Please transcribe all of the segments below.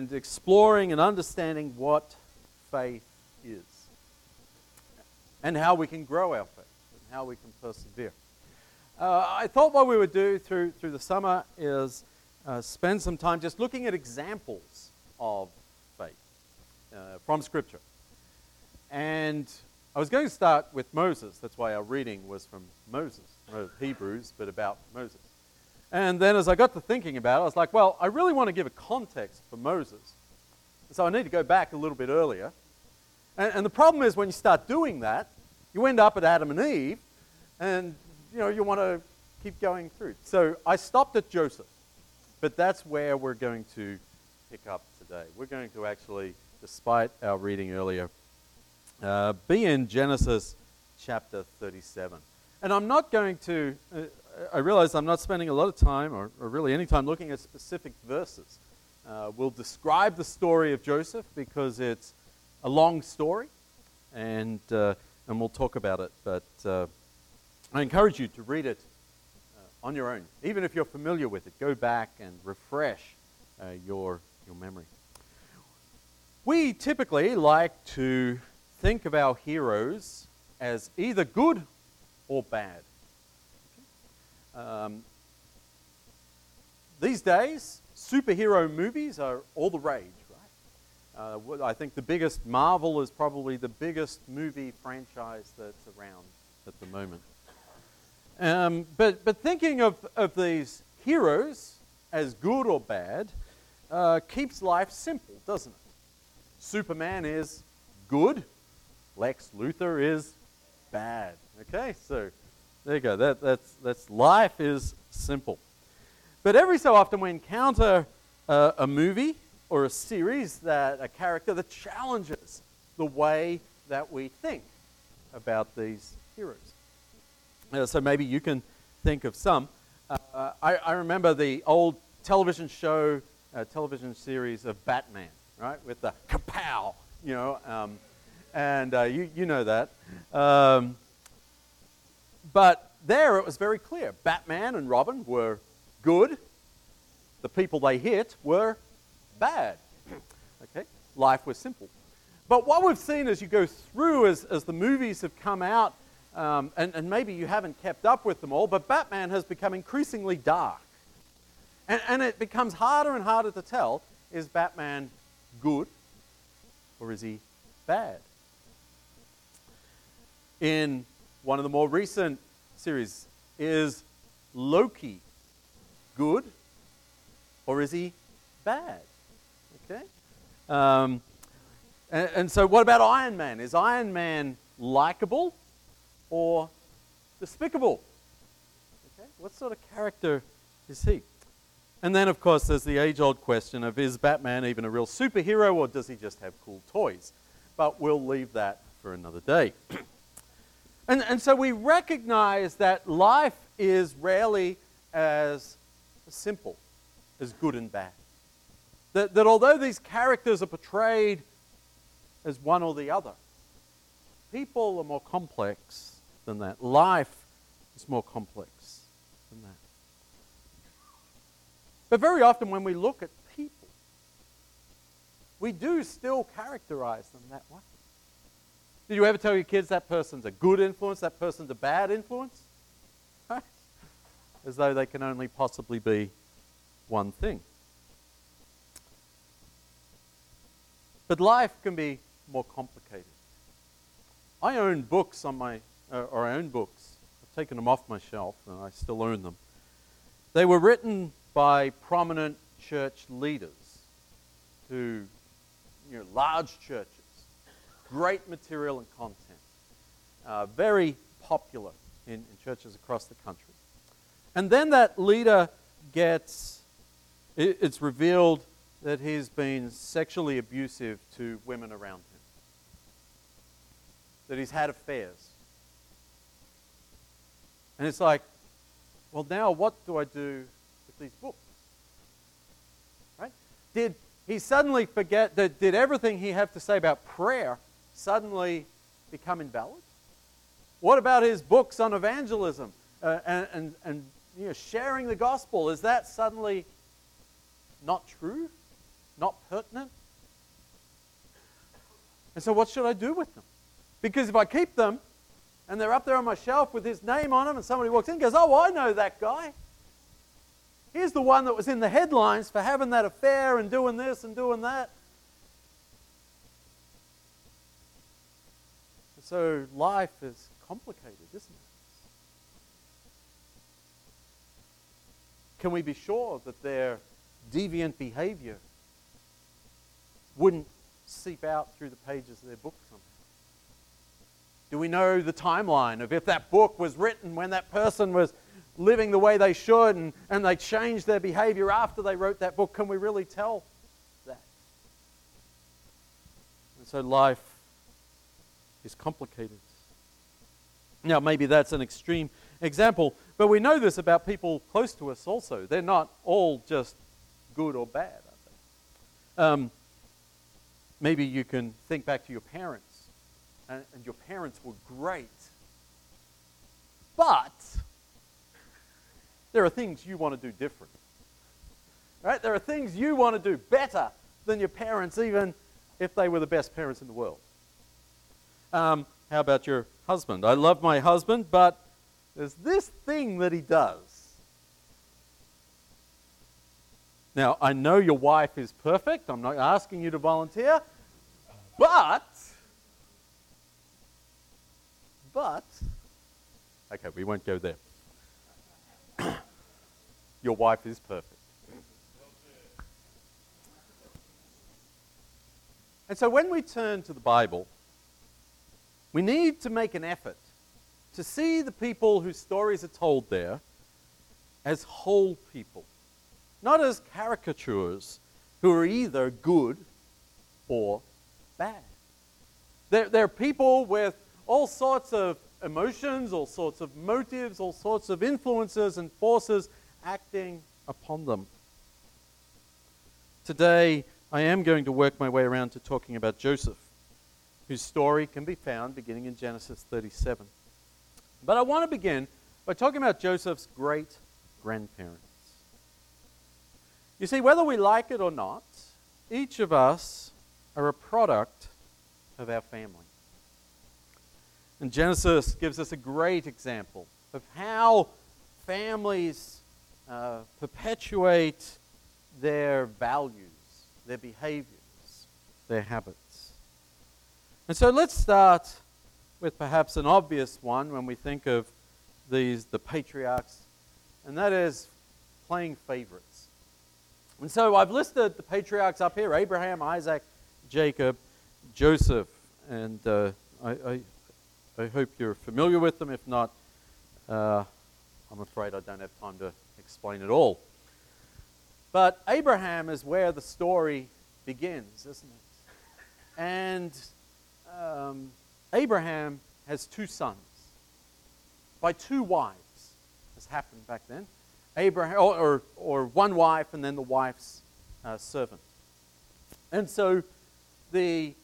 and exploring and understanding what faith is and how we can grow our faith and how we can persevere. Uh, I thought what we would do through, through the summer is uh, spend some time just looking at examples of faith uh, from Scripture. And I was going to start with Moses. That's why our reading was from Moses, Hebrews, but about Moses. And then as I got to thinking about it, I was like, well, I really want to give a context for Moses. So I need to go back a little bit earlier. And, and the problem is when you start doing that, you end up at Adam and Eve, and you know you want to keep going through. So I stopped at Joseph, but that's where we're going to pick up today. We're going to actually, despite our reading earlier, uh, be in Genesis chapter 37. And I'm not going to, uh, I realize I'm not spending a lot of time, or, or really any time, looking at specific verses. Uh, we'll describe the story of Joseph because it's a long story, and, uh, and we'll talk about it. But uh, I encourage you to read it uh, on your own. Even if you're familiar with it, go back and refresh your, your memory. We typically like to think of our heroes as either good or bad. Um, these days, superhero movies are all the rage, right? Uh, I think the biggest Marvel is probably the biggest movie franchise that's around at the moment. Um, but, but thinking of, of these heroes as good or bad uh, keeps life simple, doesn't it? Superman is good, Lex Luthor is bad. Okay, so there you go. That, that's, that's life is simple. But every so often we encounter a, a movie or a series that a character that challenges the way that we think about these heroes. Uh, so maybe you can think of some. Uh, I, I, remember the old television show, uh, television series of Batman, right, with the kapow, you know. Um, and uh, you, you know that. Um, but there it was very clear Batman and Robin were good, the people they hit were bad. okay? Life was simple. But what we've seen as you go through, as, as the movies have come out, um, and, and maybe you haven't kept up with them all, but Batman has become increasingly dark. And, and it becomes harder and harder to tell is Batman good or is he bad? in one of the more recent series. Is Loki good or is he bad? Okay. Um, and, and so, what about Iron Man? Is Iron Man likable or despicable? Okay. What sort of character is he? And then, of course, there's the age old question of is Batman even a real superhero or does he just have cool toys? But we'll leave that for another day. And, and so we recognize that life is rarely as simple as good and bad. That, that although these characters are portrayed as one or the other, people are more complex than that. Life is more complex than that. But very often when we look at people, we do still characterize them that way. Did you ever tell your kids that person's a good influence, that person's a bad influence? Right? As though they can only possibly be one thing. But life can be more complicated. I own books on my, uh, or I own books. I've taken them off my shelf and I still own them. They were written by prominent church leaders who, you know, large churches Great material and content. Uh, very popular in, in churches across the country. And then that leader gets, it, it's revealed that he's been sexually abusive to women around him, that he's had affairs. And it's like, well, now what do I do with these books? Right? Did he suddenly forget that, did everything he have to say about prayer suddenly become invalid? What about his books on evangelism uh, and, and, and you know, sharing the gospel? Is that suddenly not true? not pertinent. And so, what should I do with them? Because if I keep them and they're up there on my shelf with his name on them, and somebody walks in and goes, Oh, I know that guy. Here's the one that was in the headlines for having that affair and doing this and doing that. So life is complicated, isn't it? Can we be sure that their deviant behavior wouldn't seep out through the pages of their book somehow? Do we know the timeline of if that book was written when that person was living the way they should and, and they changed their behavior after they wrote that book? Can we really tell that? And so life is complicated. Now, maybe that's an extreme example, but we know this about people close to us also. They're not all just good or bad, um, maybe you can think back to your parents, and, and your parents were great. But there are things you want to do different. Right? There are things you want to do better than your parents, even if they were the best parents in the world. Um, how about your husband? I love my husband, but there's this thing that he does. Now, I know your wife is perfect. I'm not asking you to volunteer. But, but, okay, we won't go there. your wife is perfect. And so when we turn to the Bible, we need to make an effort to see the people whose stories are told there as whole people, not as caricatures who are either good or bad. They're, they're people with all sorts of emotions, all sorts of motives, all sorts of influences and forces acting upon them. Today, I am going to work my way around to talking about Joseph whose story can be found beginning in Genesis 37. But I want to begin by talking about Joseph's great grandparents. You see, whether we like it or not, each of us are a product of our family. And Genesis gives us a great example of how families uh, perpetuate their values, their behaviors, their habits. And so let's start with perhaps an obvious one when we think of these the patriarchs, and that is playing favorites. And so I've listed the patriarchs up here: Abraham, Isaac, Jacob, Joseph, and uh, I, I, I, hope you're familiar with them. If not, uh, I'm afraid I don't have time to explain it all. But Abraham is where the story begins, isn't it? And um, Abraham has two sons by two wives. This happened back then. Abraham, or, or, or one wife and then the wife's uh, servant. And so the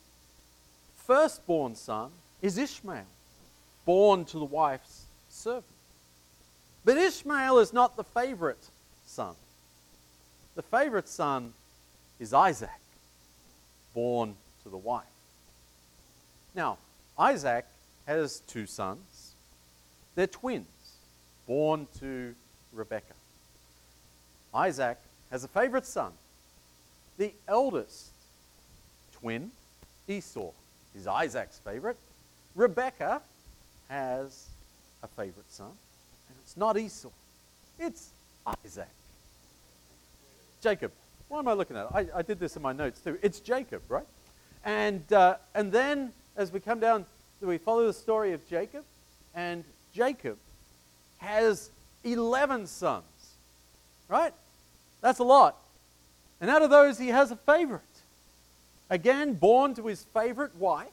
firstborn son is Ishmael, born to the wife's servant. But Ishmael is not the favorite son. The favorite son is Isaac, born to the wife. Now, Isaac has two sons. They're twins, born to Rebekah. Isaac has a favorite son. The eldest twin, Esau, is Isaac's favorite. Rebekah has a favorite son, and it's not Esau, it's Isaac. Jacob. Why am I looking at it? I, I did this in my notes too. It's Jacob, right? And, uh, and then as we come down, we follow the story of Jacob, and Jacob has 11 sons, right? That's a lot. And out of those, he has a favorite. Again, born to his favorite wife,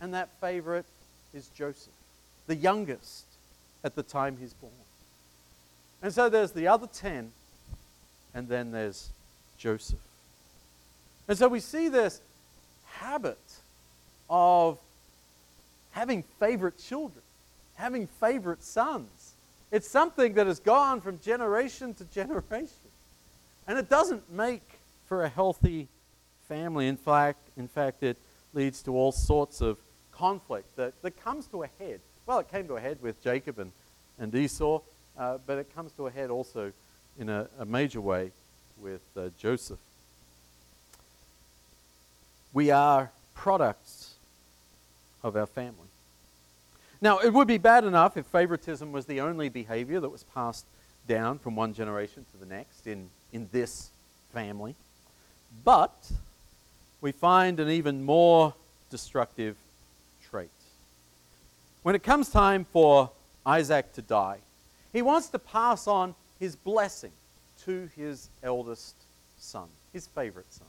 and that favorite is Joseph, the youngest at the time he's born. And so there's the other 10, and then there's Joseph. And so we see this habit of having favorite children, having favorite sons. It's something that has gone from generation to generation. And it doesn't make for a healthy family. In fact, in fact, it leads to all sorts of conflict that, that comes to a head. Well, it came to a head with Jacob and, and Esau, uh, but it comes to a head also in a, a major way with uh, Joseph. We are products of our family. Now, it would be bad enough if favoritism was the only behavior that was passed down from one generation to the next in, in this family. But we find an even more destructive trait. When it comes time for Isaac to die, he wants to pass on his blessing to his eldest son, his favorite son.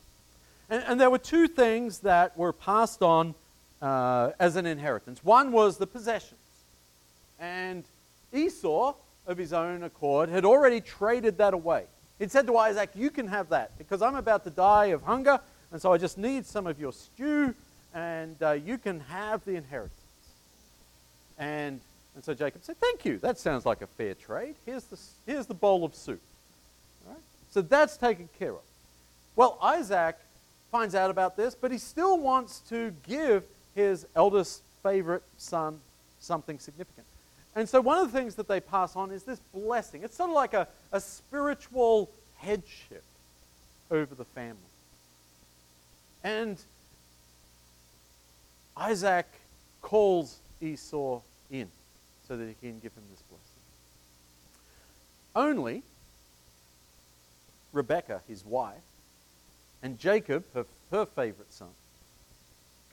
And, and there were two things that were passed on uh, as an inheritance. One was the possessions. And Esau, of his own accord, had already traded that away. He'd said to Isaac, You can have that because I'm about to die of hunger, and so I just need some of your stew, and uh, you can have the inheritance. And, and so Jacob said, Thank you. That sounds like a fair trade. Here's the, here's the bowl of soup. So that's taken care of. Well, Isaac finds out about this, but he still wants to give his eldest favorite son something significant. And so one of the things that they pass on is this blessing. It's sort of like a, a spiritual headship over the family. And Isaac calls Esau in so that he can give him this blessing. Only Rebekah, his wife, and Jacob, her, her favorite son,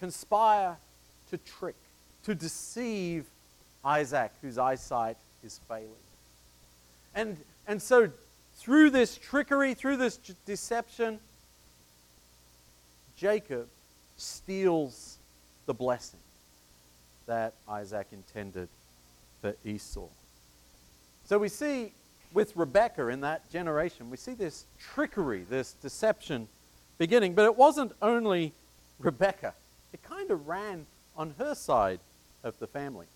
conspire to trick, to deceive Isaac, whose eyesight is failing. And, and so, through this trickery, through this deception, Jacob steals the blessing that Isaac intended for Esau. So we see with Rebekah in that generation, we see this trickery, this deception beginning. But it wasn't only Rebekah, kind of ran on her side of the family.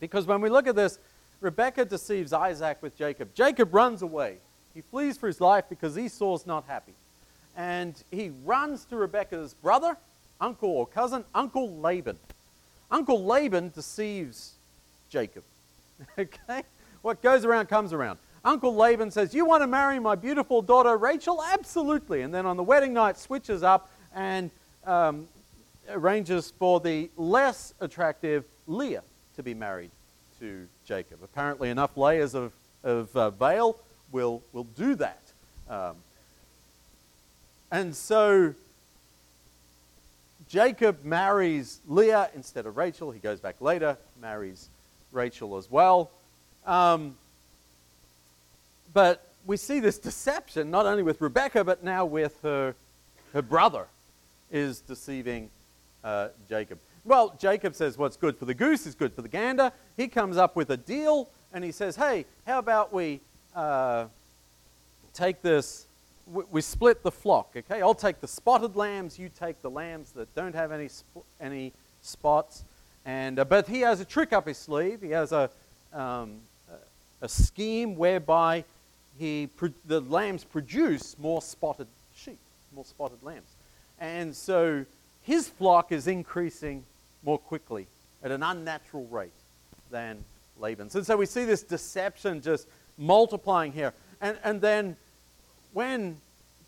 Because when we look at this, Rebekah deceives Isaac with Jacob. Jacob runs away. He flees for his life because Esau's not happy. And he runs to Rebekah's brother, uncle or cousin, Uncle Laban. Uncle Laban deceives Jacob. okay? What goes around comes around. Uncle Laban says, You want to marry my beautiful daughter Rachel? Absolutely. And then on the wedding night, switches up and um, arranges for the less attractive Leah to be married to Jacob. Apparently, enough layers of, of uh, veil will, will do that. Um, and so Jacob marries Leah instead of Rachel. He goes back later, marries Rachel as well. Um, but we see this deception not only with Rebekah, but now with her, her brother is deceiving uh, Jacob. Well, Jacob says what's good for the goose is good for the gander. He comes up with a deal and he says, hey, how about we uh, take this, we, we, split the flock, okay? I'll take the spotted lambs, you take the lambs that don't have any, sp- any spots. And, uh, but he has a trick up his sleeve. He has a, um, a scheme whereby he, the lambs produce more spotted sheep, more spotted lambs. And so his flock is increasing more quickly at an unnatural rate than Laban's. And so we see this deception just multiplying here. And, and then when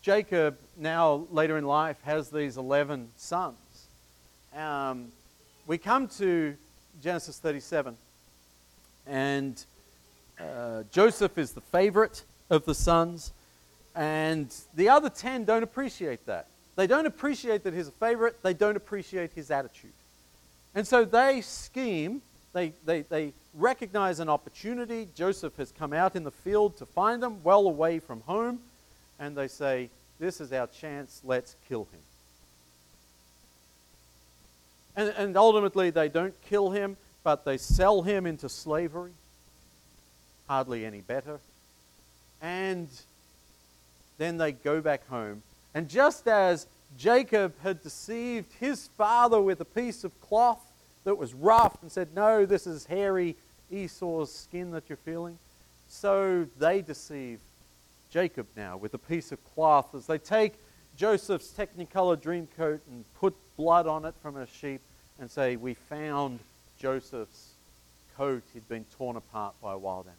Jacob, now later in life, has these 11 sons, um, we come to Genesis 37. And uh, Joseph is the favorite of the sons, and the other 10 don't appreciate that. They don't appreciate that he's a favorite, they don't appreciate his attitude. And so they scheme, they, they, they recognize an opportunity. Joseph has come out in the field to find them, well away from home, and they say, This is our chance, let's kill him. And, and ultimately, they don't kill him, but they sell him into slavery hardly any better. And then they go back home. And just as Jacob had deceived his father with a piece of cloth that was rough and said, No, this is hairy Esau's skin that you're feeling, so they deceive Jacob now with a piece of cloth as they take Joseph's Technicolor dream coat and put blood on it from a sheep and say, We found Joseph's coat. He'd been torn apart by a wild animals.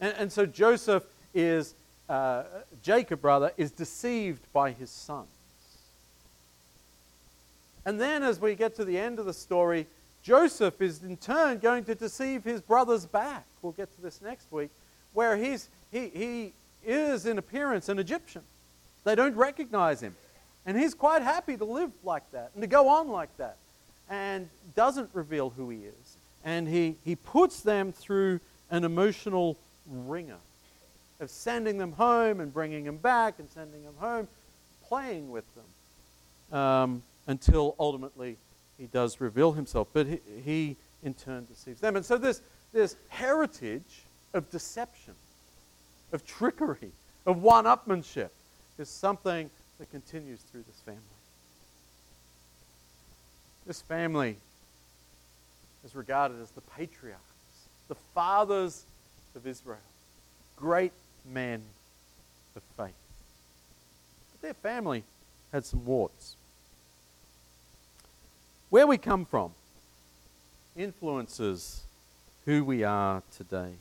And, and so Joseph is, uh, Jacob, rather, is deceived by his sons. And then as we get to the end of the story, Joseph is in turn going to deceive his brothers back. We'll get to this next week, where he's, he, he is in appearance an Egyptian. They don't recognize him. And he's quite happy to live like that and to go on like that and doesn't reveal who he is. And he, he puts them through an emotional wringer of sending them home and bringing them back and sending them home, playing with them um, until ultimately he does reveal himself. But he, he, in turn, deceives them. And so this, this heritage of deception, of trickery, of one upmanship is something that continues through this family. This family is regarded as the patriarchs, the fathers of Israel, great men of faith. But their family had some warts. Where we come from influences who we are today.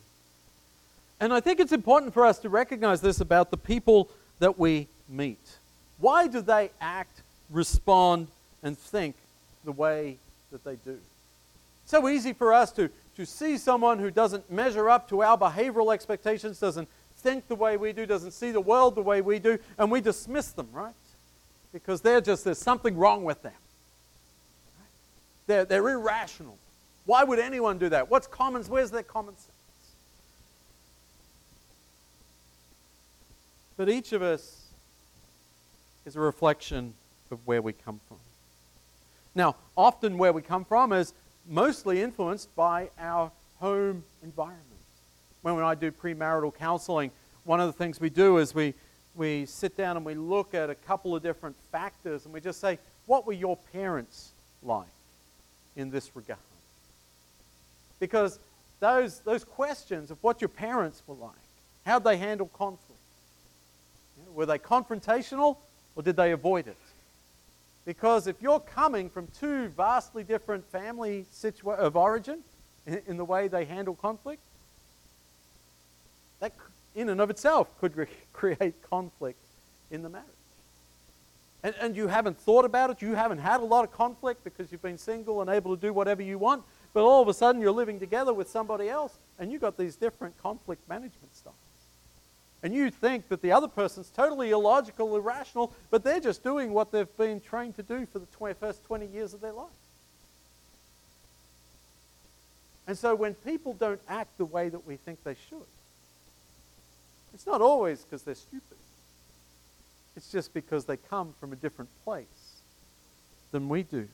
And I think it's important for us to recognize this about the people that we meet. Why do they act, respond, and think the way that they do? It's So easy for us to, to see someone who doesn't measure up to our behavioral expectations, doesn't think the way we do, doesn't see the world the way we do, and we dismiss them, right? Because they're just, there's something wrong with them. They're, they're irrational. Why would anyone do that? What's common? Where's their common sense? But each of us is a reflection of where we come from. Now, often where we come from is mostly influenced by our home environment. When I do premarital counseling, one of the things we do is we, we sit down and we look at a couple of different factors and we just say, what were your parents like in this regard? Because those, those questions of what your parents were like, how'd they handle conflict, were they confrontational or did they avoid it? Because if you're coming from two vastly different family situa- of origin in, in the way they handle conflict, that in and of itself could re- create conflict in the marriage. And, and you haven't thought about it, you haven't had a lot of conflict because you've been single and able to do whatever you want, but all of a sudden you're living together with somebody else and you've got these different conflict management styles and you think that the other person's totally illogical, irrational, but they're just doing what they've been trained to do for the 20, first 20 years of their life. And so when people don't act the way that we think they should, it's not always because they're stupid. It's just because they come from a different place than we do.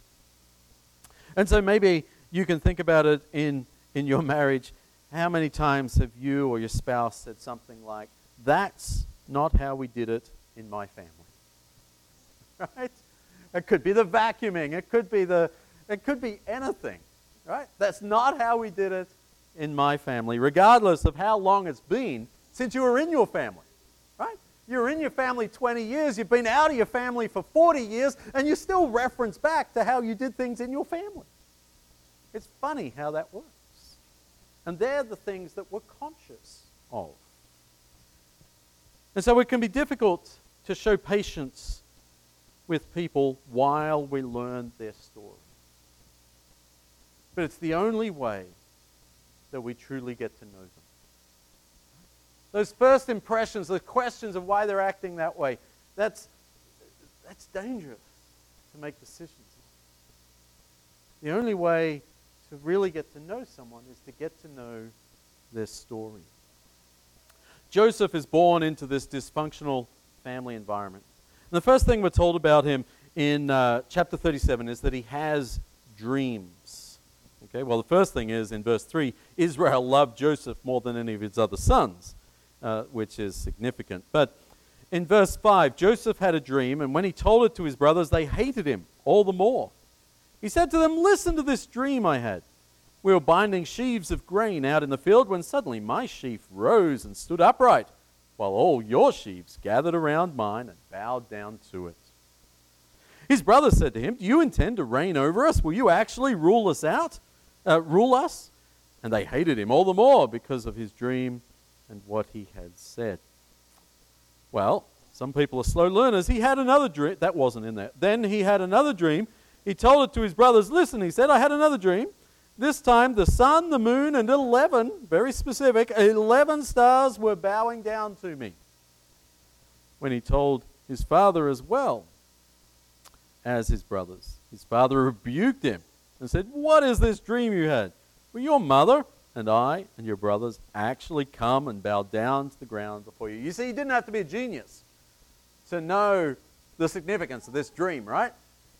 And so maybe you can think about it in, in your marriage. How many times have you or your spouse said something like, that's not how we did it in my family. Right? It could be the vacuuming, it could be the it could be anything. Right? That's not how we did it in my family, regardless of how long it's been since you were in your family. Right? You were in your family 20 years, you've been out of your family for 40 years, and you still reference back to how you did things in your family. It's funny how that works. And they're the things that we're conscious of. And so it can be difficult to show patience with people while we learn their story. But it's the only way that we truly get to know them. Those first impressions, the questions of why they're acting that way, that's, that's dangerous to make decisions. The only way to really get to know someone is to get to know their story. Joseph is born into this dysfunctional family environment. And the first thing we're told about him in uh, chapter 37 is that he has dreams. Okay, well, the first thing is in verse 3 Israel loved Joseph more than any of his other sons, uh, which is significant. But in verse 5, Joseph had a dream, and when he told it to his brothers, they hated him all the more. He said to them, Listen to this dream I had. We were binding sheaves of grain out in the field when suddenly my sheaf rose and stood upright, while all your sheaves gathered around mine and bowed down to it. His brothers said to him, Do you intend to reign over us? Will you actually rule us out? Uh, rule us? And they hated him all the more because of his dream and what he had said. Well, some people are slow learners. He had another dream. That wasn't in there. Then he had another dream. He told it to his brothers. Listen, he said, I had another dream. This time the sun, the moon, and 11, very specific, 11 stars were bowing down to me. When he told his father as well as his brothers, his father rebuked him and said, What is this dream you had? Well, your mother and I and your brothers actually come and bow down to the ground before you. You see, he didn't have to be a genius to know the significance of this dream, right?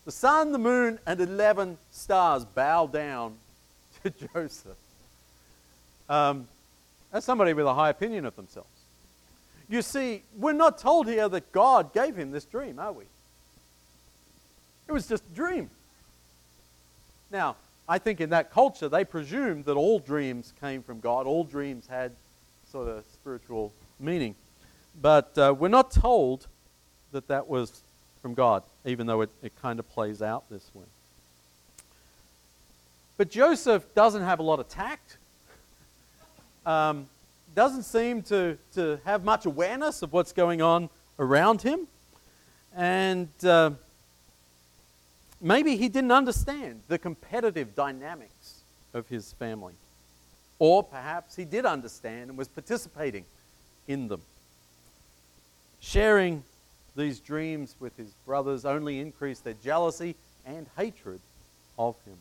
The sun, the moon, and 11 stars bow down to Joseph. Um, that's somebody with a high opinion of themselves. You see, we're not told here that God gave him this dream, are we? It was just a dream. Now, I think in that culture, they presumed that all dreams came from God, all dreams had sort of spiritual meaning. But uh, we're not told that that was from God, even though it, it kind of plays out this way. But Joseph doesn't have a lot of tact, um, doesn't seem to, to have much awareness of what's going on around him. And uh, maybe he didn't understand the competitive dynamics of his family. Or perhaps he did understand and was participating in them. Sharing these dreams with his brothers only increased their jealousy and hatred of him.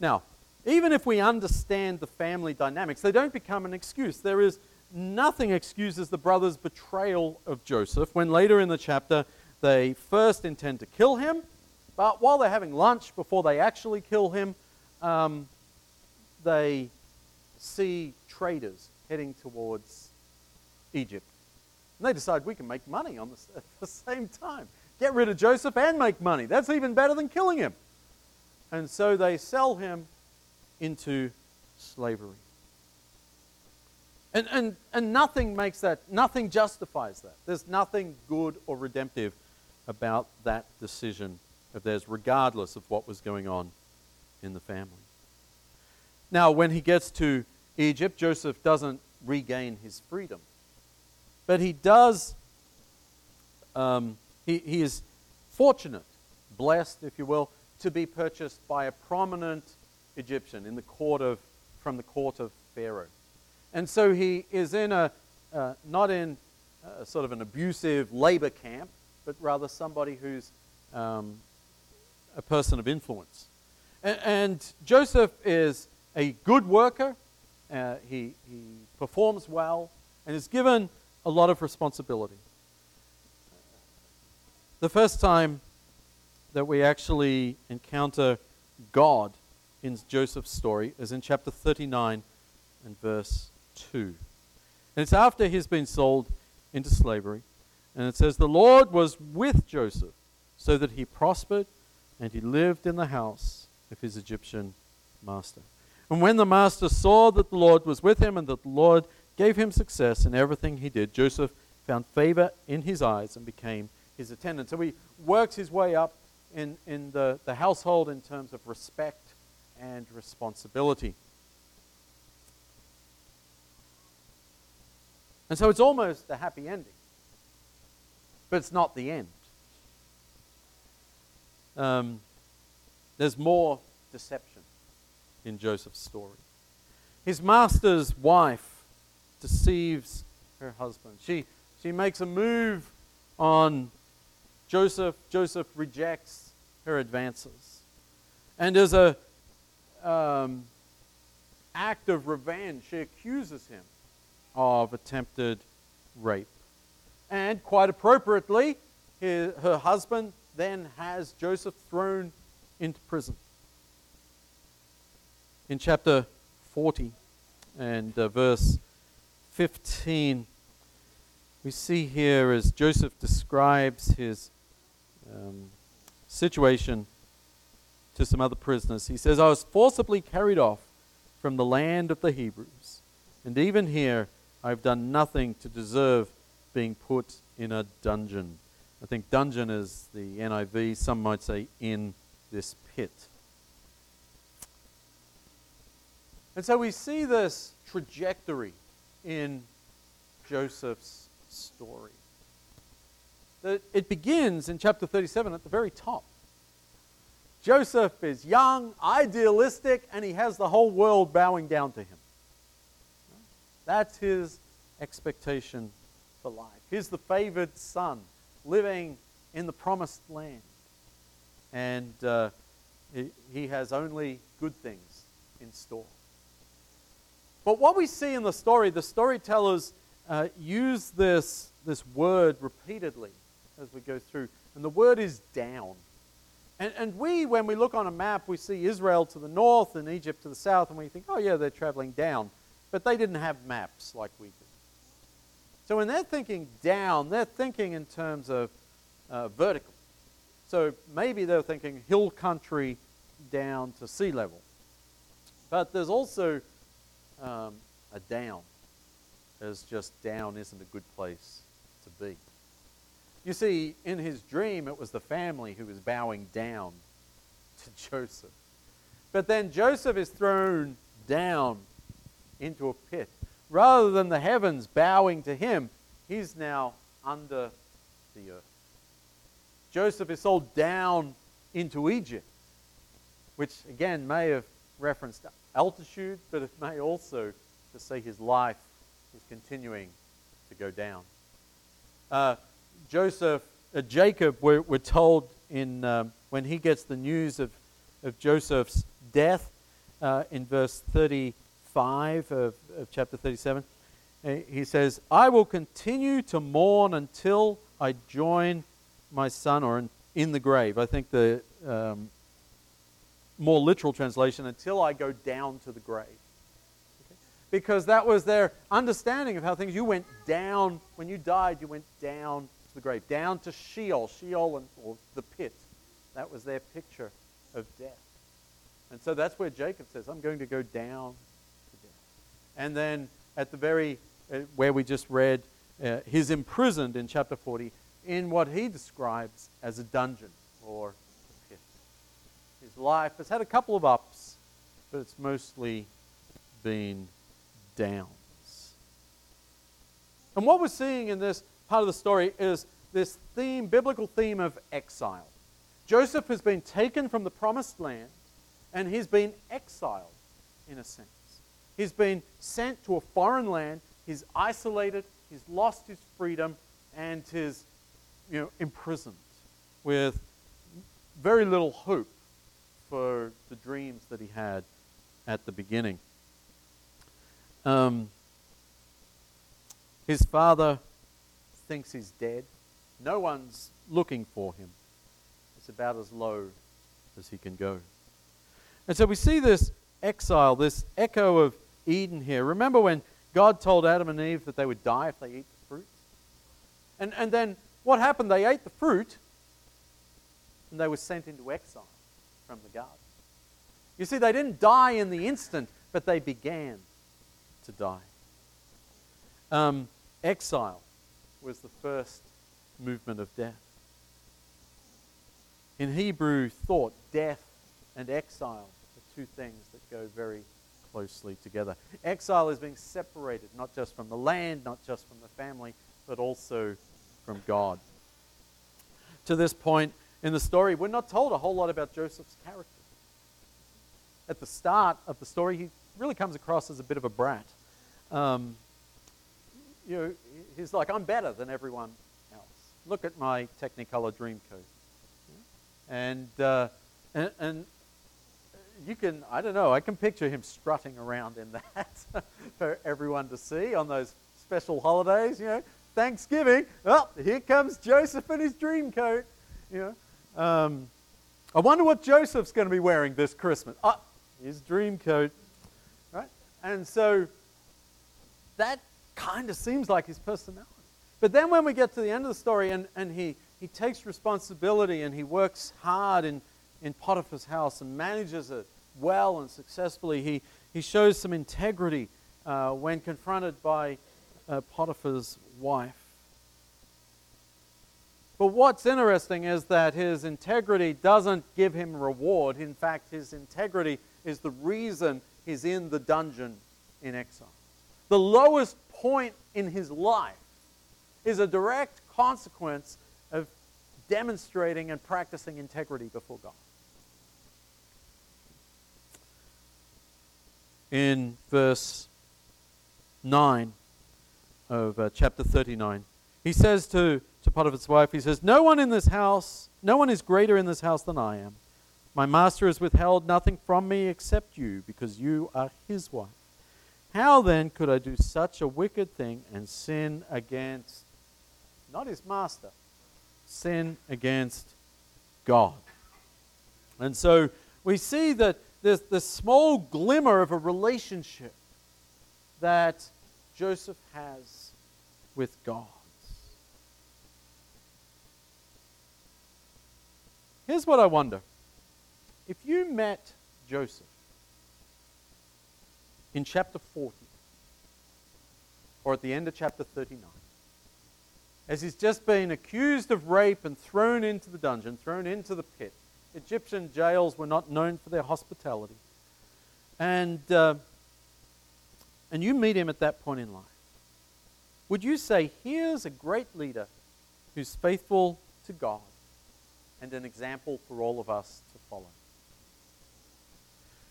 Now, even if we understand the family dynamics, they don't become an excuse. There is nothing excuses the brothers' betrayal of Joseph when later in the chapter they first intend to kill him, but while they're having lunch before they actually kill him, um, they see traders heading towards Egypt. And they decide we can make money on this at the same time. Get rid of Joseph and make money. That's even better than killing him. And so they sell him into slavery. And, and, and nothing makes that, nothing justifies that. There's nothing good or redemptive about that decision of theirs, regardless of what was going on in the family. Now, when he gets to Egypt, Joseph doesn't regain his freedom. But he does, um, he, he is fortunate, blessed, if you will, to be purchased by a prominent Egyptian in the court of, from the court of Pharaoh. And so he is in a, uh, not in a, sort of an abusive labor camp, but rather somebody who's um, a person of influence. And, and, Joseph is a good worker. Uh, he, he performs well and is given a lot of responsibility. The first time that we actually encounter God in Joseph's story is in chapter 39 and verse 2. And it's after he's been sold into slavery. And it says, The Lord was with Joseph so that he prospered and he lived in the house of his Egyptian master. And when the master saw that the Lord was with him and that the Lord gave him success in everything he did, Joseph found favor in his eyes and became his attendant. So he works his way up in, in the, the household in terms of respect and responsibility. And so it's almost a happy ending, but it's not the end. Um, there's more deception in Joseph's story. His master's wife deceives her husband. She, she makes a move on Joseph, Joseph rejects her advances. And as a um, act of revenge, she accuses him of attempted rape. And quite appropriately, her husband then has Joseph thrown into prison. In chapter 40 and uh, verse 15, we see here as Joseph describes his um, situation to some other prisoners. He says, I was forcibly carried off from the land of the Hebrews, and even here I've done nothing to deserve being put in a dungeon. I think dungeon is the NIV, some might say in this pit. And so we see this trajectory in Joseph's story. That it begins in chapter 37 at the very top. Joseph is young, idealistic, and he has the whole world bowing down to him. That's his expectation for life. He's the favored son living in the promised land. And uh, he, has only good things in store. But what we see in the story, the storytellers uh, use this, this word repeatedly as we go through. And the word is down. And, and we, when we look on a map, we see Israel to the north and Egypt to the south, and we think, oh, yeah, they're traveling down. But they didn't have maps like we do. So when they're thinking down, they're thinking in terms of uh, vertical. So maybe they're thinking hill country down to sea level. But there's also um, a down. There's just down isn't a good place to be. You see, in his dream, it was the family who was bowing down to Joseph. But then Joseph is thrown down into a pit. Rather than the heavens bowing to him, he's now under the earth. Joseph is sold down into Egypt, which again may have referenced altitude, but it may also to say his life is continuing to go down. Uh, Joseph, uh, Jacob, we're, we're, told in um, when he gets the news of, of Joseph's death uh, in verse 35 of, of chapter 37, uh, he says, I will continue to mourn until I join my son, or in, in the grave. I think the um, more literal translation, until I go down to the grave. Okay? Because that was their understanding of how things, you went down, when you died, you went down to the grave, down to Sheol, Sheol and, or the pit. That was their picture of death. And so that's where Jacob says, I'm going to go down. And then at the very, uh, where we just read, uh, he's imprisoned in chapter 40 in what he describes as a dungeon or a pit. His life has had a couple of ups, but it's mostly been downs. And what we're seeing in this part of the story is this theme, biblical theme of exile. Joseph has been taken from the promised land and he's been exiled in a sense. He's been sent to a foreign land, he's isolated, he's lost his freedom, and his you know, imprisoned with very little hope for the dreams that he had at the beginning. Um, his father thinks he's dead. No one's looking for him. It's about as low as he can go. And so we see this exile, this echo of Eden here. Remember when God told Adam and Eve that they would die if they eat the fruit? And, and then what happened? They ate the fruit and they were sent into exile from the garden. You see, they didn't die in the instant, but they began to die. Um, exile was the first movement of death. In Hebrew thought, death and exile are two things that go very closely together. Exile is being separated, not just from the land, not just from the family, but also from God. To this point in the story, we're not told a whole lot about Joseph's character. At the start of the story, he really comes across as a bit of a brat. Um, you know, he's like, I'm better than everyone else. Look at my Technicolor Dreamcoat. And, uh, and, and you can, I don't know, I can picture him strutting around in that for everyone to see on those special holidays, you know, Thanksgiving, oh, here comes Joseph in his dream coat. You know, um, I wonder what Joseph's going to be wearing this Christmas. Ah, his dream coat, right? And so that kind of seems like his personality. But then when we get to the end of the story and, and he, he takes responsibility and he works hard in, in Potiphar's house and manages it well and successfully, he, he shows some integrity uh, when confronted by uh, Potiphar's wife. But what's interesting is that his integrity doesn't give him reward. In fact, his integrity is the reason he's in the dungeon in exile. The lowest point in his life is a direct consequence of demonstrating and practicing integrity before God. In verse 9 of uh, chapter 39, he says to, to Potiphar's wife, he says, No one in this house, no one is greater in this house than I am. My master has withheld nothing from me except you, because you are his wife. How then could I do such a wicked thing and sin against not his master, sin against God? And so we see that there's this small glimmer of a relationship that Joseph has with God. Here's what I wonder. If you met Joseph in chapter 40 or at the end of chapter 39, as he's just been accused of rape and thrown into the dungeon, thrown into the pit. Egyptian jails were not known for their hospitality. And, uh, and you meet him at that point in life. Would you say, here's a great leader who's faithful to God and an example for all of us to follow?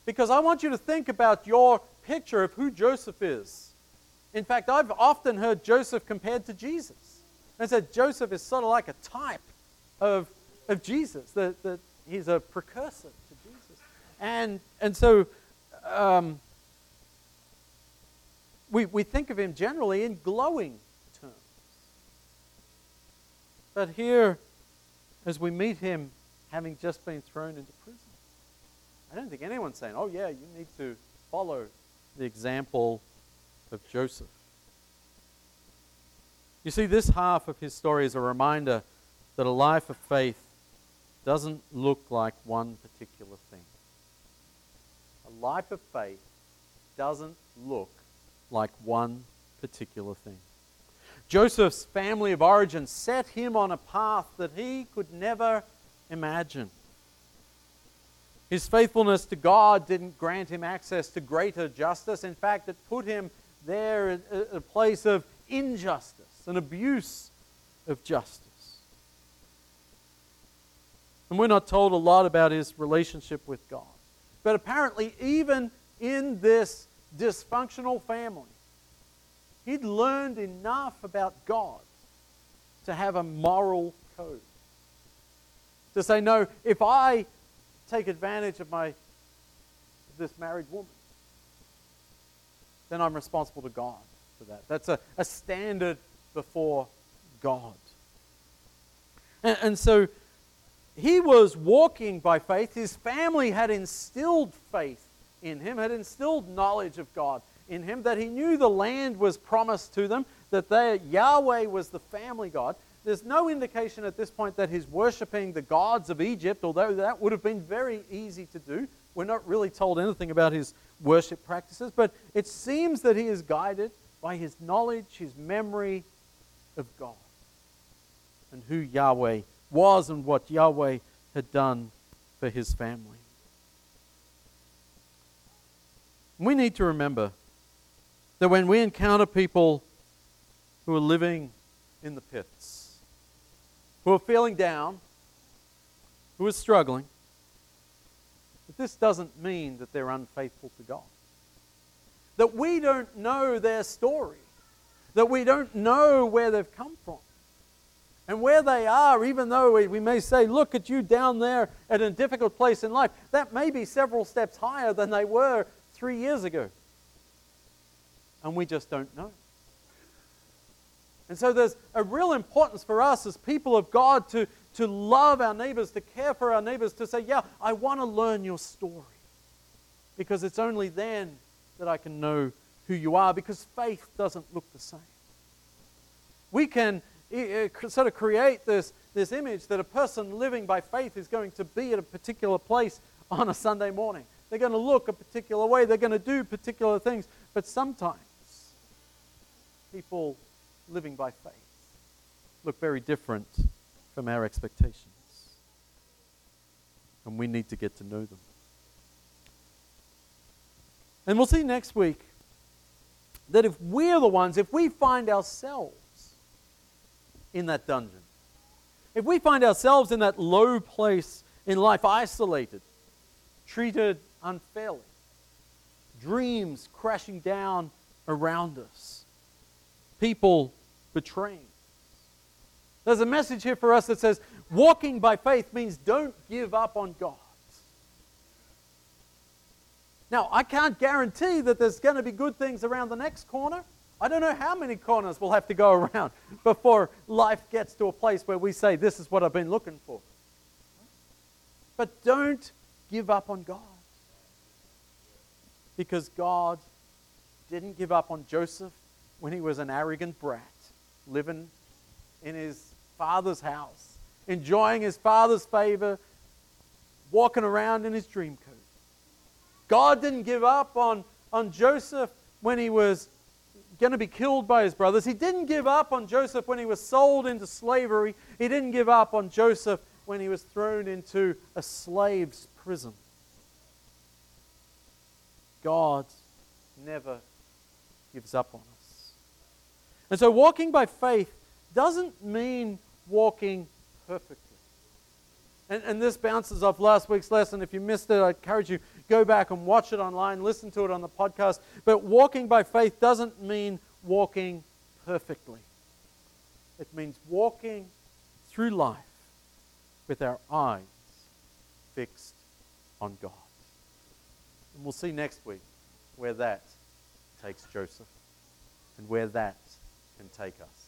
Because I want you to think about your picture of who Joseph is. In fact, I've often heard Joseph compared to Jesus. And said Joseph is sort of like a type of, of Jesus, that, that he's a precursor to Jesus. And, and so um, we, we think of him generally in glowing terms. But here, as we meet him having just been thrown into prison, I don't think anyone's saying, oh, yeah, you need to follow the example of Joseph. You see, this half of his story is a reminder that a life of faith doesn't look like one particular thing. A life of faith doesn't look like one particular thing. Joseph's family of origin set him on a path that he could never imagine. His faithfulness to God didn't grant him access to greater justice. In fact, it put him there in a place of injustice an abuse of justice. And we're not told a lot about his relationship with God. But apparently, even in this dysfunctional family, he'd learned enough about God to have a moral code. To say, no, if I take advantage of my this married woman, then I'm responsible to God for that. That's a, a standard before God. And, and so he was walking by faith. His family had instilled faith in him, had instilled knowledge of God in him, that he knew the land was promised to them, that they, Yahweh was the family God. There's no indication at this point that he's worshiping the gods of Egypt, although that would have been very easy to do. We're not really told anything about his worship practices, but it seems that he is guided by his knowledge, his memory, of God and who Yahweh was and what Yahweh had done for his family. We need to remember that when we encounter people who are living in the pits, who are feeling down, who are struggling, that this doesn't mean that they're unfaithful to God. That we don't know their story that we don't know where they've come from. And where they are, even though we, we may say, look at you down there at a difficult place in life, that may be several steps higher than they were three years ago. And we just don't know. And so there's a real importance for us as people of God to, to love our neighbors, to care for our neighbors, to say, yeah, I want to learn your story. Because it's only then that I can know who you are because faith doesn't look the same. We can sort of create this, this image that a person living by faith is going to be at a particular place on a Sunday morning. They're going to look a particular way, they're going to do particular things, but sometimes people living by faith look very different from our expectations. And we need to get to know them. And we'll see next week that if we're the ones, if we find ourselves in that dungeon, if we find ourselves in that low place in life, isolated, treated unfairly, dreams crashing down around us, people betraying. There's a message here for us that says walking by faith means don't give up on God. Now, I can't guarantee that there's going to be good things around the next corner. I don't know how many corners we'll have to go around before life gets to a place where we say, This is what I've been looking for. But don't give up on God. Because God didn't give up on Joseph when he was an arrogant brat, living in his father's house, enjoying his father's favor, walking around in his dream coat. God didn't give up on, on Joseph when he was going to be killed by his brothers. He didn't give up on Joseph when he was sold into slavery. He didn't give up on Joseph when he was thrown into a slave's prison. God never gives up on us. And so walking by faith doesn't mean walking perfectly. And, and this bounces off last week's lesson. If you missed it, I encourage you, go back and watch it online, listen to it on the podcast. But walking by faith doesn't mean walking perfectly. It means walking through life with our eyes fixed on God. And we'll see next week where that takes Joseph and where that can take us.